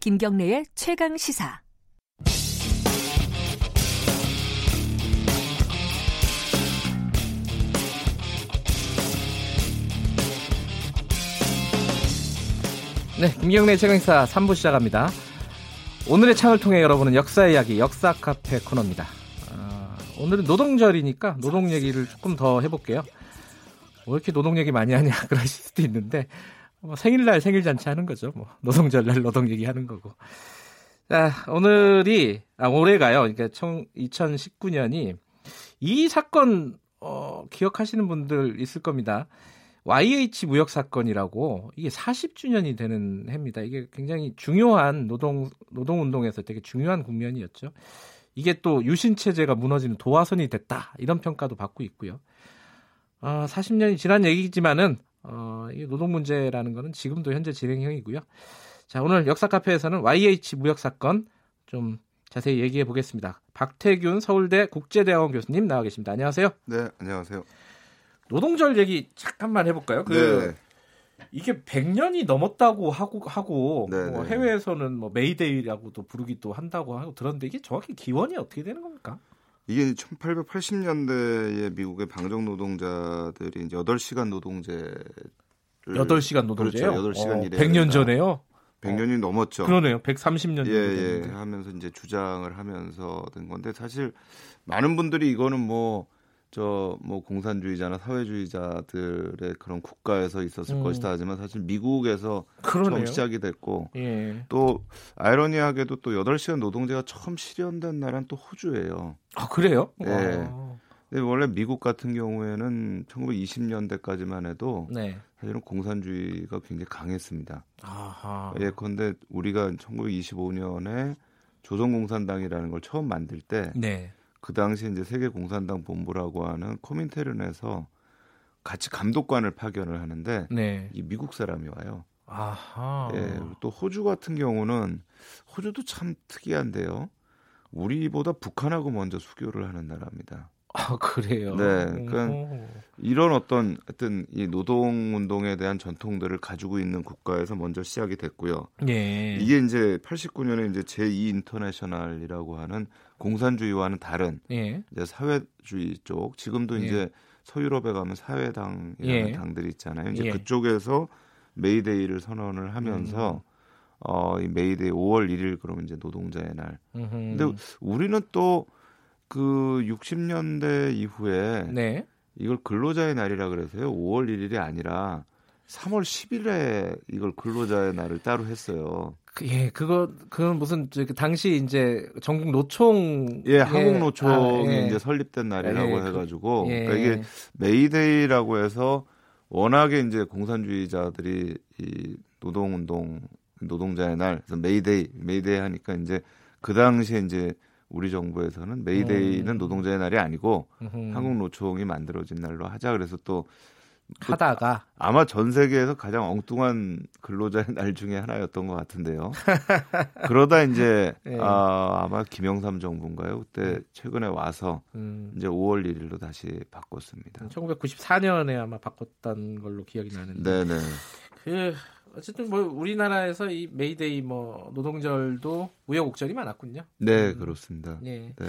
김경래의 최강 시사. 네, 김경래 최강사 3부 시작합니다. 오늘의 창을 통해 여러분은 역사 이야기, 역사 카페 코너입니다. 아, 오늘은 노동절이니까 노동 얘기를 조금 더 해볼게요. 왜 이렇게 노동 얘기 많이 하냐 그러실 수도 있는데 뭐 생일날 생일 잔치 하는 거죠. 뭐 노동절날 노동 얘기 하는 거고. 자, 오늘이 아 올해가요. 그러니까 총 2019년이 이 사건 어, 기억하시는 분들 있을 겁니다. YH 무역 사건이라고 이게 40주년이 되는 해입니다. 이게 굉장히 중요한 노동 노동 운동에서 되게 중요한 국면이었죠. 이게 또 유신 체제가 무너지는 도화선이 됐다 이런 평가도 받고 있고요. 어, 40년이 지난 얘기지만은 어, 이 노동 문제라는 거는 지금도 현재 진행형이고요. 자, 오늘 역사 카페에서는 YH 무역 사건 좀 자세히 얘기해 보겠습니다. 박태균 서울대 국제대학원 교수님 나와 계십니다. 안녕하세요. 네, 안녕하세요. 노동절 얘기 잠깐만 해볼까요? 그 네. 이게 100년이 넘었다고 하고 하고 네, 뭐 네. 해외에서는 뭐 메이데이라고도 부르기도 한다고 하고 들었는데 이게 정확히 기원이 어떻게 되는 겁니까? 이게 1880년대에 미국의 방정 노동자들이 이제 8시간 노동제 8시간 노동제요? 그렇죠. 8시간 어, 일에 100년 전에요? 100년이 어. 넘었죠. 그러네요. 130년 예, 예, 하면서 이제 주장을 하면서 된 건데 사실 많은 분들이 이거는 뭐 저 뭐 공산주의자나 사회주의자들의 그런 국가에서 있었을 음. 것이다 하지만 사실 미국에서 그러네요. 처음 시작이 됐고 예. 또 아이러니하게도 또 8시간 노동제가 처음 실현된 나라는 또 호주예요. 아 그래요? 예. 와. 근데 원래 미국 같은 경우에는 1920년대까지만 해도 네. 사실은 공산주의가 굉장히 강했습니다. 아하. 예컨대 우리가 1925년에 조선공산당이라는 걸 처음 만들 때 네. 그 당시 이제 세계 공산당 본부라고 하는 코민테른에서 같이 감독관을 파견을 하는데 네. 이 미국 사람이 와요. 아하. 예, 또 호주 같은 경우는 호주도 참 특이한데요. 우리보다 북한하고 먼저 수교를 하는 나라입니다. 아 그래요. 네, 그러니까 이런 어떤 하여튼 이 노동 운동에 대한 전통들을 가지고 있는 국가에서 먼저 시작이 됐고요. 예. 이게 이제 89년에 이제 제2 인터내셔널이라고 하는 공산주의와는 다른 예. 이제 사회주의 쪽 지금도 예. 이제 서유럽에 가면 사회당이라는 예. 당들이 있잖아요. 이제 예. 그쪽에서 메이데이를 선언을 하면서 음. 어, 이 메이데이 5월 1일 그러면 이제 노동자의 날. 음흠. 근데 우리는 또 그 60년대 이후에 네. 이걸 근로자의 날이라 그래서요. 5월 1일이 아니라 3월 10일에 이걸 근로자의 날을 따로 했어요. 그, 예, 그거 그건 무슨 저 당시 이제 전국 노총 예, 한국 노총이 아, 예. 이제 설립된 날이라고 예, 그, 해가지고 그, 예. 그러니까 이게 메이데이라고 해서 워낙에 이제 공산주의자들이 이 노동운동 노동자의 날 그래서 메이데이 메이데이 하니까 이제 그 당시에 이제 우리 정부에서는 메이데이는 음. 노동자의 날이 아니고 음흠. 한국 노총이 만들어진 날로 하자 그래서 또 하다가 아마 전 세계에서 가장 엉뚱한 근로자의 날 중에 하나였던 것 같은데요. 그러다 이제 네. 아, 아마 김영삼 정부인가요? 그때 음. 최근에 와서 음. 이제 5월 1일로 다시 바꿨습니다. 1994년에 아마 바꿨던 걸로 기억이 나는데. 네네. 그 어쨌든 뭐 우리나라에서 이 메이데이 뭐 노동절도 우여곡절이 많았군요. 네, 음. 그렇습니다. 네. 네.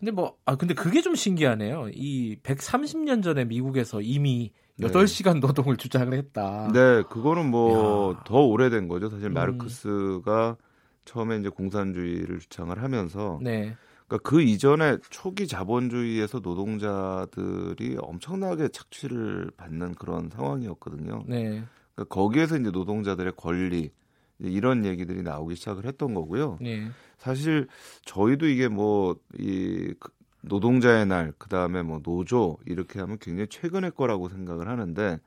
근데 뭐, 아, 근데 그게 좀 신기하네요. 이 130년 전에 미국에서 이미 네. 8시간 노동을 주장을 했다. 네, 그거는 뭐 더 오래된 거죠. 사실 음. 마르크스가 처음에 이제 공산주의를 주장을 하면서 네. 그러니까 그 이전에 초기 자본주의에서 노동자들이 엄청나게 착취를 받는 그런 상황이었거든요. 네. 그러니까 거기에서 이제 노동자들의 권리 이런 얘기들이 나오기 시작을 했던 거고요. 네. 사실 저희도 이게 뭐이 그 노동자의 날, 그 다음에 뭐 노조 이렇게 하면 굉장히 최근의 거라고 생각을 하는데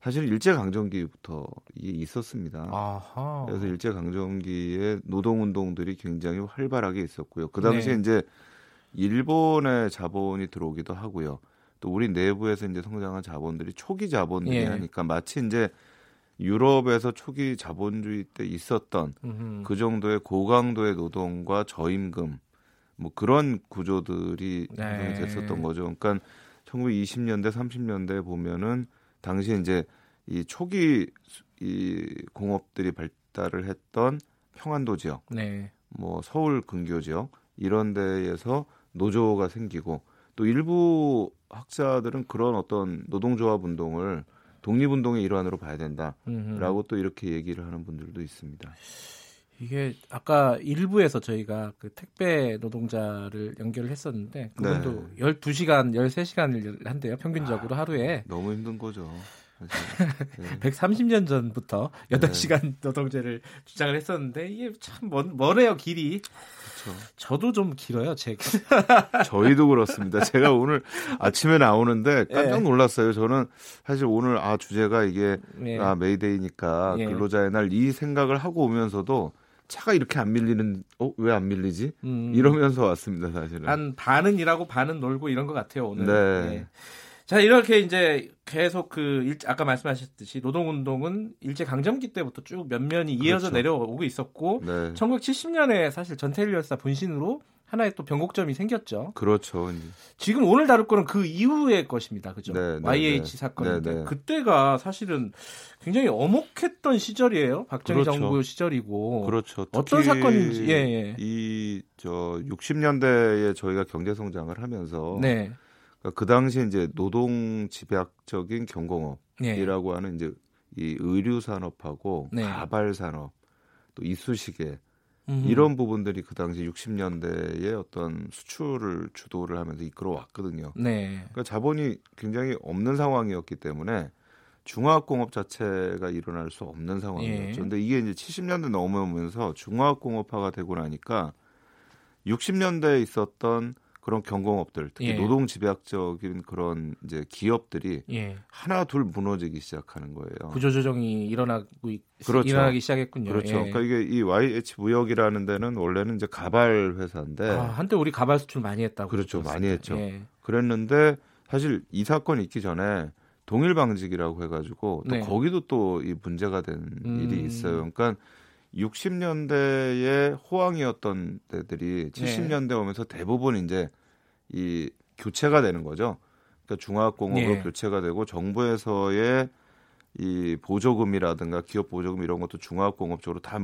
사실 일제 강점기부터 이게 있었습니다. 아하. 그래서 일제 강점기에 노동 운동들이 굉장히 활발하게 있었고요. 그 당시에 네. 이제 일본의 자본이 들어오기도 하고요. 또 우리 내부에서 이제 성장한 자본들이 초기 자본들이 예. 하니까 마치 이제 유럽에서 초기 자본주의 때 있었던 음흠. 그 정도의 고강도의 노동과 저임금 뭐 그런 구조들이 네. 됐었던 거죠. 그러니까 1920년대 30년대 보면은 당시에 이제 이 초기 이 공업들이 발달을 했던 평안도 지역, 네. 뭐 서울 근교 지역 이런 데에서 노조가 생기고 또 일부 학자들은 그런 어떤 노동조합 운동을 독립운동의 일환으로 봐야 된다라고. 또 이렇게 얘기를 하는 분들도 있습니다. 이게 아까 일부에서 저희가 그 택배 노동자를 연결을 했었는데 그분도 네. 12시간, 13시간을 한대요. 평균적으로 아, 하루에. 너무 힘든 거죠. 네. 130년 전부터 8시간 네. 노동제를 주장을 했었는데 이게 참 먼, 멀어요, 길이. 그렇죠. 저도 좀 길어요, 제 저희도 그렇습니다. 제가 오늘 아침에 나오는데 깜짝 예. 놀랐어요. 저는 사실 오늘 아 주제가 이게 예. 아 메이데이니까 예. 근로자의 날 이 생각을 하고 오면서도 차가 이렇게 안 밀리는 어 왜 안 밀리지 음. 이러면서 왔습니다 사실은 한 반은 일하고 반은 놀고 이런 것 같아요 오늘 네. 네. 자 이렇게 이제 계속 그 일, 아까 말씀하셨듯이 노동운동은 일제 강점기 때부터 쭉 면면이 이어져 그렇죠. 내려오고 있었고 네. 1970년에 사실 전태일 열사 분신으로 하나의 또 변곡점이 생겼죠. 그렇죠. 지금 오늘 다룰 거는 그 이후의 것입니다. 그죠? 네, 네, YH 네. 사건인데 네, 그때가 사실은 굉장히 어목했던 시절이에요. 박정희 그렇죠. 정부 시절이고. 그렇죠. 어떤 사건인지. 예, 예. 이저 60년대에 저희가 경제 성장을 하면서 네. 그러니까 그 당시에 이제 노동 집약적인 경공업이라고 네. 하는 이제 이 의류 산업하고 네. 가발 산업 또 이쑤시개 음. 이런 부분들이 그 당시 60년대에 어떤 수출을 주도를 하면서 이끌어왔거든요. 네. 그러니까 자본이 굉장히 없는 상황이었기 때문에 중화학공업 자체가 일어날 수 없는 상황이었죠. 예. 근데 이게 이제 70년대 넘어오면서 중화학공업화가 되고 나니까 60년대에 있었던 그런 경공업들, 특히 예. 노동 집약적인 그런 이제 기업들이 예. 하나 둘 무너지기 시작하는 거예요. 구조조정이 일어나고 그렇죠. 일어나기 시작했군요. 그렇죠. 예. 그러니까 이게 이 YH 무역이라는 데는 원래는 이제 가발 회사인데 아, 한때 우리 가발 수출 많이 했다고 그렇죠, 많이 했죠. 예. 그랬는데 사실 이 사건 있기 전에 동일 방직이라고 해가지고 또 네. 거기도 또 이 문제가 된 음. 일이 있어요. 그러니까 60년대에 호황이었던 데들이 70년대 네. 오면서 대부분 이제 이 교체가 되는 거죠. 그러니까 중화공업으로 네. 교체가 되고 정부에서의 이 보조금이라든가 기업 보조금 이런 것도 중화공업 쪽으로 다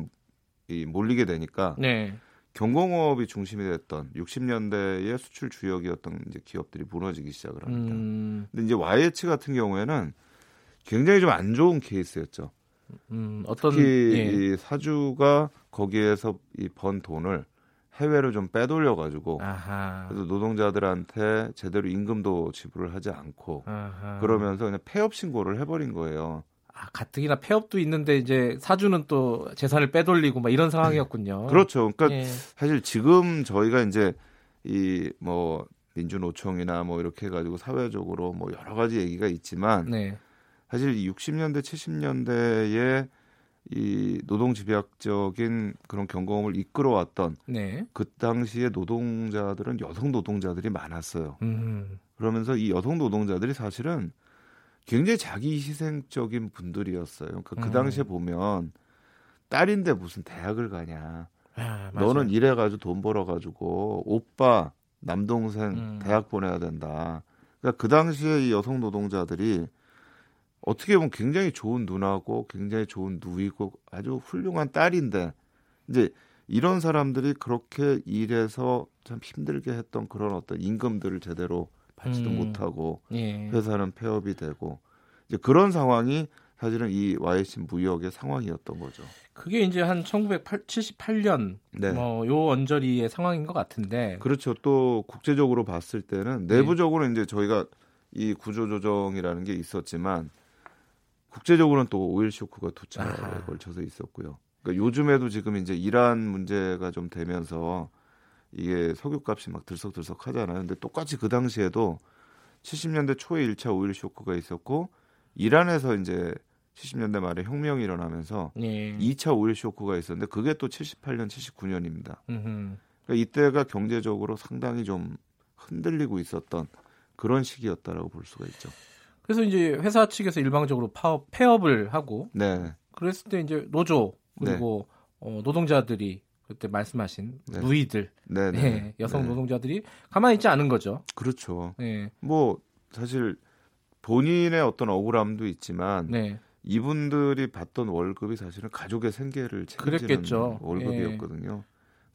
이 몰리게 되니까 네. 경공업이 중심이 됐던 60년대의 수출 주역이었던 이제 기업들이 무너지기 시작을 합니다. 음. 근데 이제 YH 같은 경우에는 굉장히 좀 안 좋은 케이스였죠. 음, 어떤 특히 예. 이 사주가 거기에서 이 번 돈을 해외로 좀 빼돌려 가지고 그래서 노동자들한테 제대로 임금도 지불을 하지 않고 아하. 그러면서 그냥 폐업 신고를 해버린 거예요. 아, 가뜩이나 폐업도 있는데 이제 사주는 또 재산을 빼돌리고 막 이런 상황이었군요. 그렇죠. 그러니까 예. 사실 지금 저희가 이제 이 뭐 민주노총이나 뭐 이렇게 해가지고 사회적으로 뭐 여러 가지 얘기가 있지만 네. 사실 60년대 70년대에 이 노동 집약적인 그런 경공을 이끌어왔던 네. 그 당시에 노동자들은 여성 노동자들이 많았어요. 음. 그러면서 이 여성 노동자들이 사실은 굉장히 자기 희생적인 분들이었어요. 그러니까 그 음. 당시에 보면 딸인데 무슨 대학을 가냐. 아, 너는 일해가지고 돈 벌어가지고 오빠 남동생 음. 대학 보내야 된다. 그러니까 그 당시에 이 여성 노동자들이 어떻게 보면 굉장히 좋은 누나고 굉장히 좋은 누이고 아주 훌륭한 딸인데 이제 이런 사람들이 그렇게 일해서 참 힘들게 했던 그런 어떤 임금들을 제대로 받지도 음. 못하고 예. 회사는 폐업이 되고 이제 그런 상황이 사실은 이 YC 무역의 상황이었던 거죠. 그게 이제 한 1978년 네. 뭐요 언저리의 상황인 것 같은데. 그렇죠. 또 국제적으로 봤을 때는 내부적으로 네. 이제 저희가 이 구조조정이라는 게 있었지만 국제적으로는 또 오일 쇼크가 두 차례 아하. 걸쳐서 있었고요. 그러니까 요즘에도 지금 이제 이란 문제가 좀 되면서 이게 석유값이 막 들썩들썩 하잖아요. 근데 똑같이 그 당시에도 70년대 초에 1차 오일 쇼크가 있었고 이란에서 이제 70년대 말에 혁명이 일어나면서 예. 2차 오일 쇼크가 있었는데 그게 또 78년, 79년입니다. 그러니까 이때가 경제적으로 상당히 좀 흔들리고 있었던 그런 시기였다라고 볼 수가 있죠. 그래서 이제 회사 측에서 일방적으로 파업, 폐업을 하고 네. 그랬을 때 이제 노조 그리고 네. 어, 노동자들이 그때 말씀하신 네. 누이들 네, 네. 네 여성 네. 노동자들이 가만히 있지 않은 거죠. 그렇죠. 뭐 사실 본인의 어떤 억울함도 있지만 이분들이 받던 월급이 사실은 가족의 생계를 책임지는 그랬겠죠. 월급이었거든요.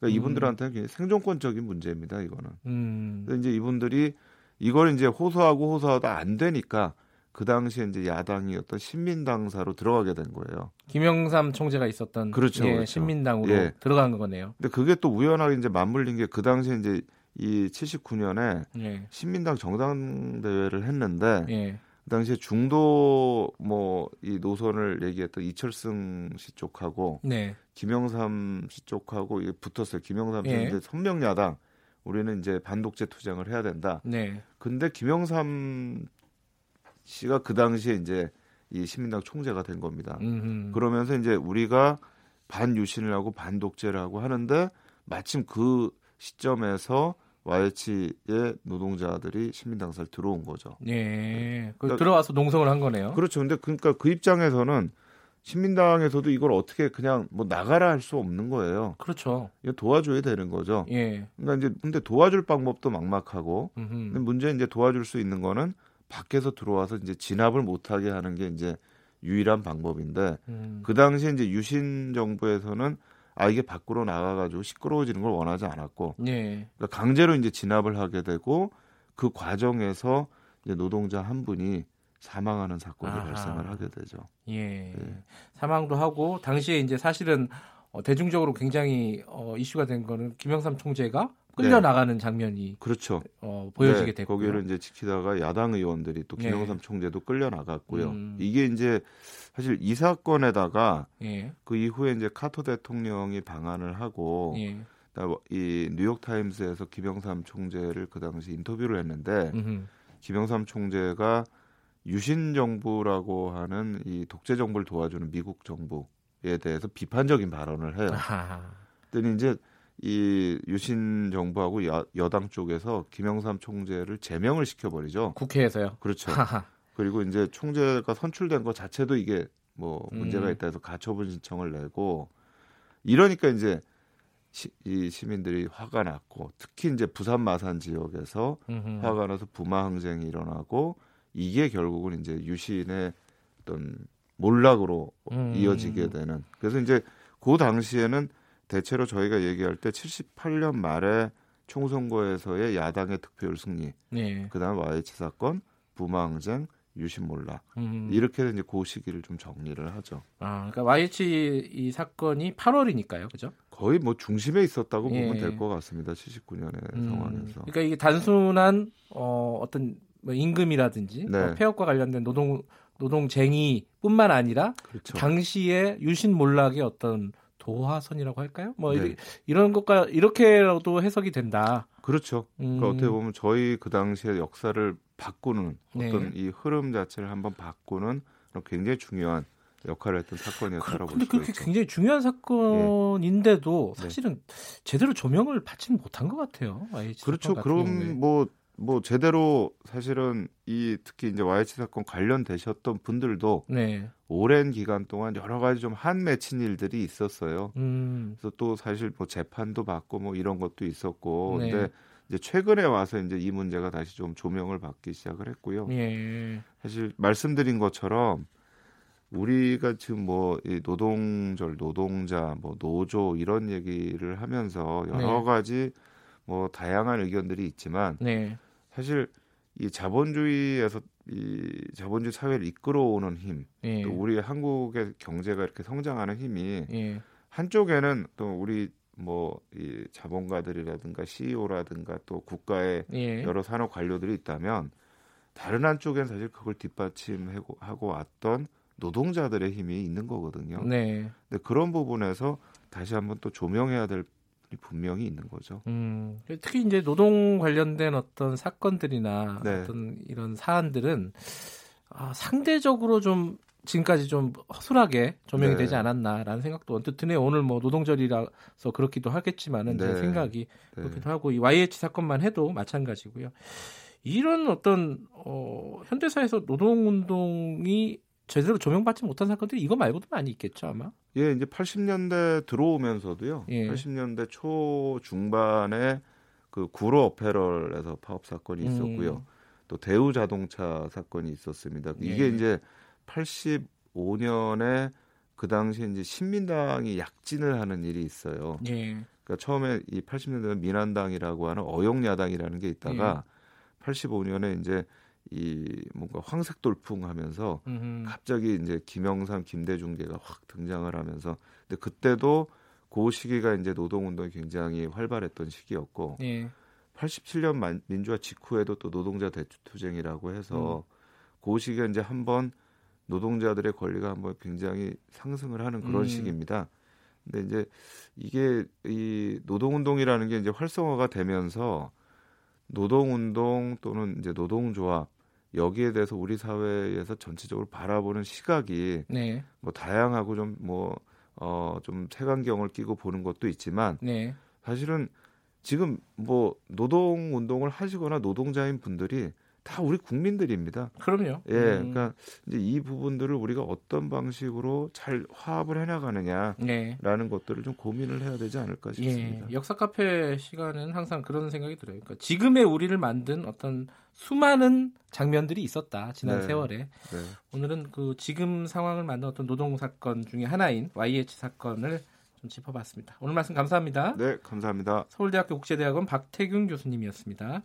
그러니까 음. 이분들한테는 생존권적인 문제입니다. 이거는. 음. 근데 이제 이분들이 이걸 이제 호소하고 호소하다 안 되니까 그 당시에 이제 야당이 어떤 신민당사로 들어가게 된 거예요. 김영삼 총재가 있었던 그렇죠, 예, 그렇죠. 신민당으로 예. 들어간 거네요. 근데 그게 또 우연하게 이제 맞물린 게 그 당시에 이제 이 79년에 예. 신민당 정당 대회를 했는데 예. 그 당시에 중도 뭐 이 노선을 얘기했던 이철승 씨 쪽하고 네. 김영삼 씨 쪽하고 이게 붙었어요. 김영삼 씨는 예. 이제 선명야당 우리는 이제 반독재 투쟁을 해야 된다. 네. 근데 김영삼 씨가 그 당시에 이제 이 신민당 총재가 된 겁니다. 음흠. 그러면서 이제 우리가 반유신을 하고 반독재를 하고 하는데 마침 그 시점에서 YH의 노동자들이 신민당사를 들어온 거죠. 예. 그러니까, 들어와서 농성을 한 거네요. 그렇죠. 근데 그러니까 그 입장에서는 신민당에서도 이걸 어떻게 그냥 뭐 나가라 할 수 없는 거예요. 그렇죠. 도와줘야 되는 거죠. 예. 그러니까 이제 근데 도와줄 방법도 막막하고 근데 문제는 이제 도와줄 수 있는 거는 밖에서 들어와서 이제 진압을 못하게 하는 게 이제 유일한 방법인데 음. 그 당시에 이제 유신 정부에서는 아 이게 밖으로 나가가지고 시끄러워지는 걸 원하지 않았고 예. 그러니까 강제로 이제 진압을 하게 되고 그 과정에서 이제 노동자 한 분이 사망하는 사건이 아하. 발생을 하게 되죠. 예. 예. 사망도 하고 당시에 이제 사실은 어, 대중적으로 굉장히 어, 이슈가 된 거는 김영삼 총재가 끌려 나가는 네. 장면이 그렇죠. 어, 보여지게 네, 됐고 거기를 이제 지키다가 야당 의원들이 또 네. 김영삼 예. 총재도 끌려 나갔고요. 음. 이게 이제 사실 이 사건에다가 예. 그 이후에 이제 카터 대통령이 방한을 하고 예. 이 뉴욕 타임스에서 김영삼 총재를 그 당시 인터뷰를 했는데 음흠. 김영삼 총재가 유신 정부라고 하는 이 독재 정부를 도와주는 미국 정부에 대해서 비판적인 발언을 해요. 그랬더니 이제 이 유신 정부하고 여, 여당 쪽에서 김영삼 총재를 제명을 시켜버리죠. 국회에서요. 그렇죠. 그리고 이제 총재가 선출된 것 자체도 이게 뭐 문제가 음. 있다 해서 가처분 신청을 내고 이러니까 이제 시, 이 시민들이 화가 났고 특히 이제 부산 마산 지역에서 음흠. 화가 나서 부마 항쟁이 일어나고 이게 결국은 이제 유신의 어떤 몰락으로 음. 이어지게 되는 그래서 이제 그 당시에는 대체로 저희가 얘기할 때 78년 말에 총선거에서의 야당의 득표율 승리, 네. 그다음 YH 사건, 부마항쟁, 유신몰락 음. 이렇게 이제 그 시기를 좀 정리를 하죠. 아, 그러니까 YH 이 사건이 8월이니까요, 그죠? 거의 뭐 중심에 있었다고 예. 보면 될 것 같습니다. 79년의 음. 상황에서. 그러니까 이게 단순한 어, 어떤 뭐 임금이라든지 네. 뭐 폐업과 관련된 노동 노동쟁이뿐만 아니라 그렇죠. 당시에 유신몰락의 어떤 도화선이라고 할까요? 뭐 네. 이런 것과 이렇게라도 해석이 된다. 그렇죠. 그러니까 음. 그러니까 어떻게 보면 저희 그 당시의 역사를 바꾸는 어떤 네. 이 흐름 자체를 한번 바꾸는 굉장히 중요한 역할을 했던 사건이었다고 근데 그렇게 있죠. 굉장히 중요한 사건인데도 네. 사실은 제대로 조명을 받지는 못한 것 같아요. 그렇죠. 그럼 뭐뭐 뭐 제대로 사실은 이 특히 이제 YH 사건 관련되셨던 분들도 네. 오랜 기간 동안 여러 가지 좀 한 맺힌 일들이 있었어요. 음. 그래서 또 사실 뭐 재판도 받고 뭐 이런 것도 있었고 네. 근데 이제 최근에 와서 이제 이 문제가 다시 좀 조명을 받기 시작을 했고요. 예. 사실 말씀드린 것처럼 우리가 지금 뭐 이 노동절, 노동자, 뭐 노조 이런 얘기를 하면서 여러 네. 가지 뭐 다양한 의견들이 있지만 네. 사실 이 자본주의에서 이 자본주의 사회를 이끌어오는 힘, 예. 또 우리 한국의 경제가 이렇게 성장하는 힘이 예. 한쪽에는 또 우리 뭐 이 자본가들이라든가 CEO라든가 또 국가의 예. 여러 산업 관료들이 있다면 다른 한쪽엔 사실 그걸 뒷받침하고 하고 왔던 노동자들의 힘이 있는 거거든요. 네. 근데 그런 부분에서 다시 한번 또 조명해야 될 분명히 있는 거죠. 음, 특히 이제 노동 관련된 어떤 사건들이나 네. 어떤 이런 사안들은 아, 상대적으로 좀 지금까지 좀 허술하게 조명이 네. 되지 않았나라는 생각도 언뜻 드네요. 오늘 뭐 노동절이라서 그렇기도 하겠지만은 네. 제 생각이 네. 그렇기도 하고 이 YH 사건만 해도 마찬가지고요. 이런 어떤 어, 현대사에서 노동운동이 제대로 조명받지 못한 사건들이 이거 말고도 많이 있겠죠 아마. 예, 이제 80년대 들어오면서도요. 예. 80년대 초 중반에 그 구로 어페럴에서 파업 사건이 있었고요. 음. 또 대우 자동차 사건이 있었습니다. 이게 예. 이제 85 85년에 그 당시에 이제 신민당이 약진을 하는 일이 있어요. 예. 그러니까 처음에 이 80년대는 민한당이라고 하는 어용 야당이라는 게 있다가 예. 85년에 이제 이 뭔가 황색 돌풍하면서 음흠. 갑자기 이제 김영삼, 김대중계가 확 등장을 하면서 근데 그때도 그 시기가 이제 노동운동이 굉장히 활발했던 시기였고 예. 87년 민주화 직후에도 또 노동자 대투쟁이라고 해서 음. 그 시기에 이제 한번 노동자들의 권리가 한번 굉장히 상승을 하는 그런 음. 시기입니다. 근데 이제 이게 이 노동운동이라는 게 이제 활성화가 되면서 노동운동 또는 이제 노동조합 여기에 대해서 우리 사회에서 전체적으로 바라보는 시각이 네. 뭐 다양하고 좀 뭐 어 좀 색안경을 끼고 보는 것도 있지만 네. 사실은 지금 뭐 노동 운동을 하시거나 노동자인 분들이 다 우리 국민들입니다. 그럼요. 예, 음. 그러니까 이제 이 부분들을 우리가 어떤 방식으로 잘 화합을 해나가느냐라는 네. 것들을 좀 고민을 해야 되지 않을까 예, 싶습니다. 예, 역사 카페 시간은 항상 그런 생각이 들어요. 그러니까 지금의 우리를 만든 어떤 수많은 장면들이 있었다 지난 네. 세월에 네. 오늘은 그 지금 상황을 만든 어떤 노동 사건 중에 하나인 YH 사건을 좀 짚어봤습니다. 오늘 말씀 감사합니다. 네, 감사합니다. 서울대학교 국제대학원 박태균 교수님이었습니다.